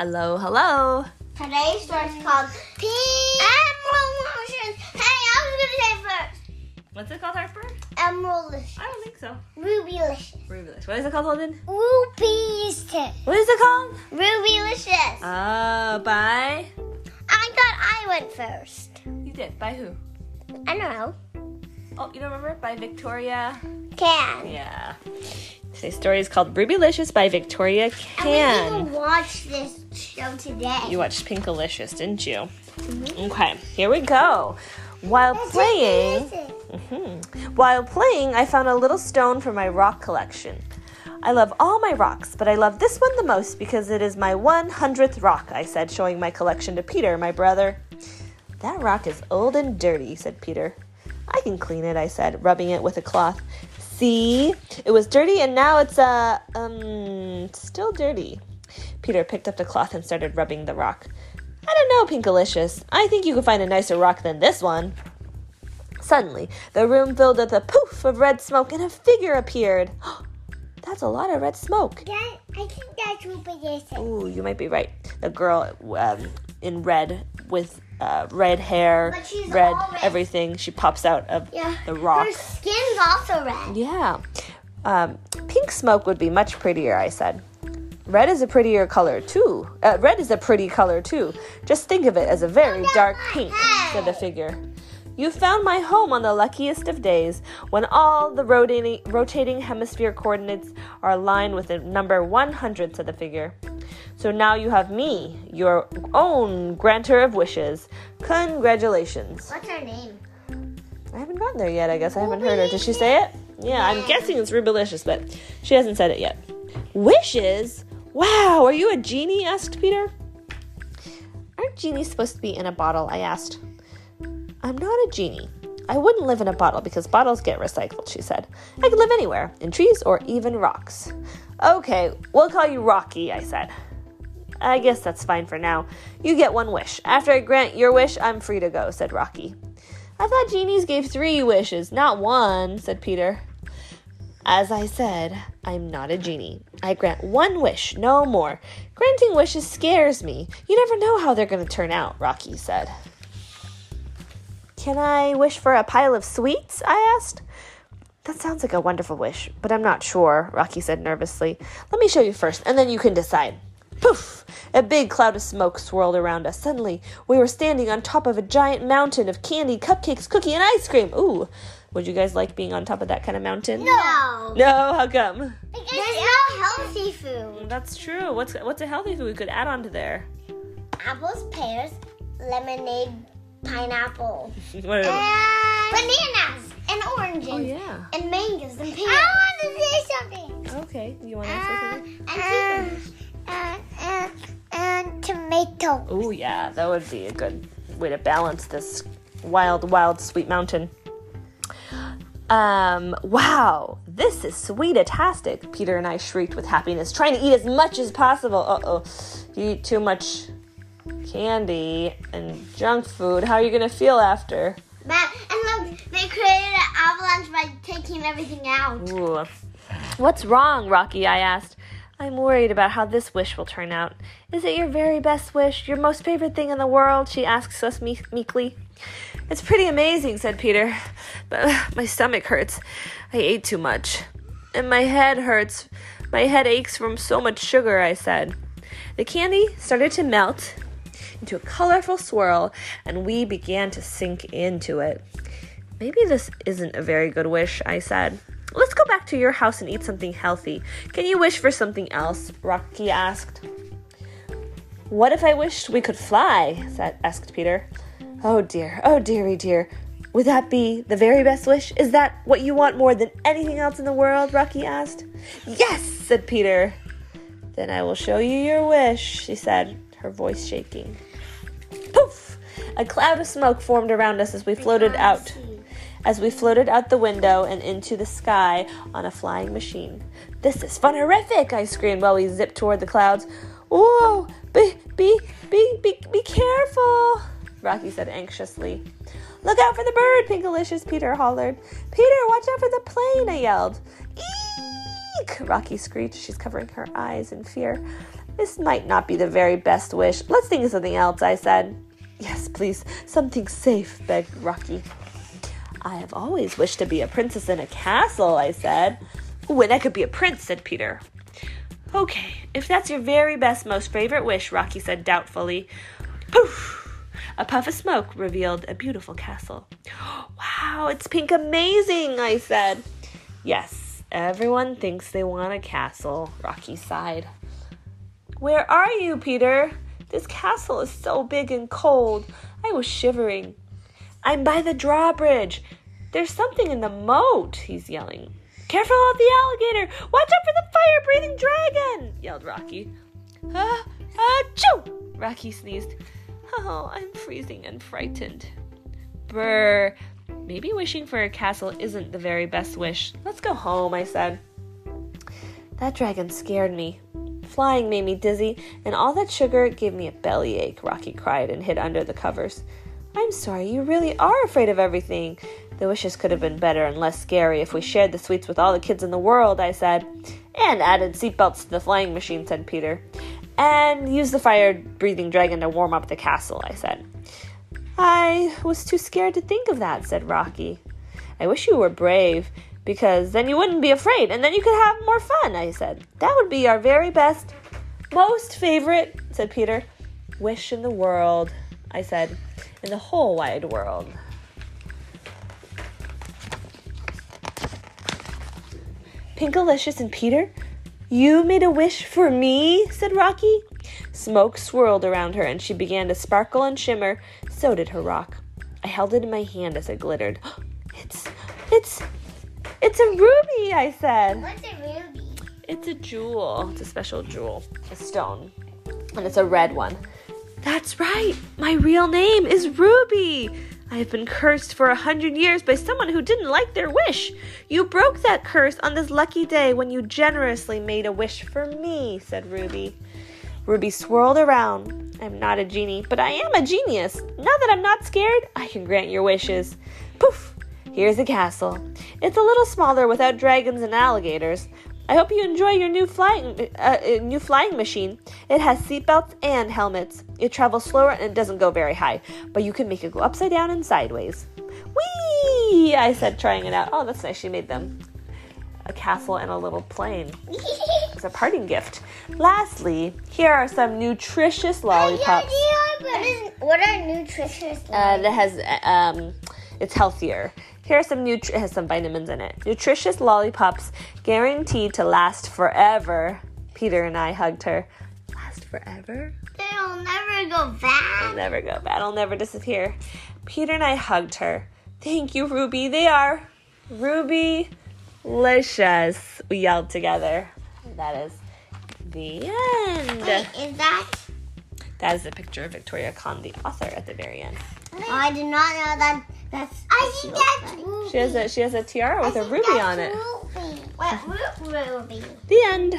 Hello, hello. Today's story is called Emerald Motion. Hey, I was gonna say first. What's it called, Harper? Emeraldlicious. I don't think so. Rubylicious. Rubylicious. What is it called, Holden? Rubylicious. What is it called? Rubylicious. Oh, by. I thought I went first. You did. By who? I don't know. Oh, you don't remember? By Victoria. Kann. Yeah. Today's story is called Rubylicious by Victoria And we even watched this show today. You watched Pinkalicious, didn't you? Okay, here we go. While playing, Mhm. while playing, I found a little stone for my rock collection. I love all my rocks, but I love this one the most because it is my 100th rock, I said, showing my collection to Peter, my brother. That rock is old and dirty, said Peter. I can clean it, I said, rubbing it with a cloth. See? It was dirty and now it's, uh, um, still dirty. Peter picked up the cloth and started rubbing the rock. I don't know, Pinkalicious. I think you could find a nicer rock than this one. Suddenly, the room filled with a poof of red smoke and a figure appeared. That's a lot of red smoke. That, I think that's Rubylicious. Ooh, you might be right. The girl um, in red with uh, red hair, red red. everything. She pops out of Yeah. the rock. Her skin's also red. Yeah. Um, pink smoke would be much prettier, I said. Red is a prettier color too. Uh, red is a pretty color too. Just think of it as a very dark pink, said the figure. You found my home on the luckiest of days, when all the rotating, rotating hemisphere coordinates are aligned with the number 100, said the figure. So now you have me, your own granter of wishes. Congratulations. What's her name? I haven't gotten there yet, I guess. I haven't heard her. Did she say it? Yeah, I'm guessing it's Rubylicious, but she hasn't said it yet. Wishes? Wow, are you a genie? asked Peter. Aren't genies supposed to be in a bottle? I asked. I'm not a genie. I wouldn't live in a bottle because bottles get recycled, she said. I could live anywhere, in trees or even rocks. Okay, we'll call you Rocky, I said. I guess that's fine for now. You get one wish. After I grant your wish, I'm free to go, said Rocky. I thought genies gave three wishes, not one, said Peter. As I said, I'm not a genie. I grant one wish, no more. Granting wishes scares me. You never know how they're going to turn out, Rocky said. Can I wish for a pile of sweets? I asked. That sounds like a wonderful wish, but I'm not sure, Rocky said nervously. Let me show you first, and then you can decide. Poof! A big cloud of smoke swirled around us. Suddenly, we were standing on top of a giant mountain of candy, cupcakes, cookie, and ice cream. Ooh, would you guys like being on top of that kind of mountain? No. No, how come? There's no healthy food. Mm, that's true. What's what's a healthy food we could add on to there? Apples, pears, lemonade, pineapple, What are- bananas, and oranges, oh yeah. and mangoes, and pears. I want to say something. Okay. You want to say uh, something? and, and, and, and tomato. Oh yeah, that would be a good way to balance this wild, wild, sweet mountain. Um, wow, this is sweet-tastic, Peter and I shrieked with happiness, trying to eat as much as possible. Uh-oh, you eat too much candy and junk food, how are you gonna feel after? But, and look, they created an avalanche by taking everything out. Ooh. What's wrong, Rocky? I asked. I'm worried about how this wish will turn out. Is it your very best wish, your most favorite thing in the world? She asks us me- meekly. It's pretty amazing, said Peter, but my stomach hurts. I ate too much. And my head hurts. My head aches from so much sugar, I said. The candy started to melt into a colorful swirl, and we began to sink into it. Maybe this isn't a very good wish, I said. Let's go back to your house and eat something healthy. Can you wish for something else? Rocky asked. What if I wished we could fly? asked Peter. Oh dear, oh dearie dear. Would that be the very best wish? Is that what you want more than anything else in the world? Rocky asked. Yes, said Peter. Then I will show you your wish, she said, her voice shaking. Poof! A cloud of smoke formed around us as we floated out as we floated out the window and into the sky on a flying machine. This is funerific, I screamed while we zipped toward the clouds. Whoa! Be, be, be, be, be careful, Rocky said anxiously. Look out for the bird, Pinkalicious, Peter hollered. Peter, watch out for the plane, I yelled. Eek! Rocky screeched. She's covering her eyes in fear. This might not be the very best wish. Let's think of something else, I said. Yes, please, something safe, begged Rocky. I have always wished to be a princess in a castle, I said. When I could be a prince, said Peter. Okay, if that's your very best, most favorite wish, Rocky said doubtfully. Poof! A puff of smoke revealed a beautiful castle. Wow, it's pink amazing, I said. Yes, everyone thinks they want a castle, Rocky sighed. Where are you, Peter? This castle is so big and cold. I was shivering. I'm by the drawbridge. There's something in the moat, he's yelling. Careful of the alligator! Watch out for the fire breathing dragon! yelled Rocky. Ah, ah, choo! Rocky sneezed. Oh, I'm freezing and frightened. Brr. Maybe wishing for a castle isn't the very best wish. Let's go home, I said. That dragon scared me. Flying made me dizzy, and all that sugar gave me a bellyache, Rocky cried and hid under the covers. I'm sorry, you really are afraid of everything. The wishes could have been better and less scary if we shared the sweets with all the kids in the world, I said. And added seatbelts to the flying machine, said Peter. And use the fire breathing dragon to warm up the castle, I said. I was too scared to think of that, said Rocky. I wish you were brave, because then you wouldn't be afraid, and then you could have more fun, I said. That would be our very best, most favorite, said Peter. Wish in the world, I said, in the whole wide world. Pinkalicious and Peter, you made a wish for me, said Rocky. Smoke swirled around her and she began to sparkle and shimmer. So did her rock. I held it in my hand as it glittered. It's, a ruby, I said. What's a ruby? It's a jewel. It's a special jewel, a stone. And it's a red one. That's right. My real name is Ruby. I have been cursed for a hundred years by someone who didn't like their wish. You broke that curse on this lucky day when you generously made a wish for me, said Ruby. Ruby swirled around. I'm not a genie, but I am a genius. Now that I'm not scared, I can grant your wishes. Poof! Here's a castle. It's a little smaller without dragons and alligators. I hope you enjoy your new flying uh, uh, new flying machine. It has seatbelts and helmets. It travels slower and it doesn't go very high, but you can make it go upside down and sideways. Whee! I said, trying it out. Oh, that's nice. She made them a castle and a little plane. It's a parting gift. Lastly, here are some nutritious lollipops. What, is, what are nutritious? Uh, that has um, it's healthier. Here are some nutri- has some vitamins in it. Nutritious lollipops guaranteed to last forever. Peter and I hugged her. Last forever? They'll never go bad. They'll never go bad. I'll never disappear. Peter and I hugged her. Thank you, Ruby. They are Ruby Licious. We yelled together. That is the end. Wait, is that? That is a picture of Victoria Kann, the author, at the very end. I did not know that. That's. I think that's ruby. She has a she has a tiara with I a think ruby on it. Ruby. What ruby? The end.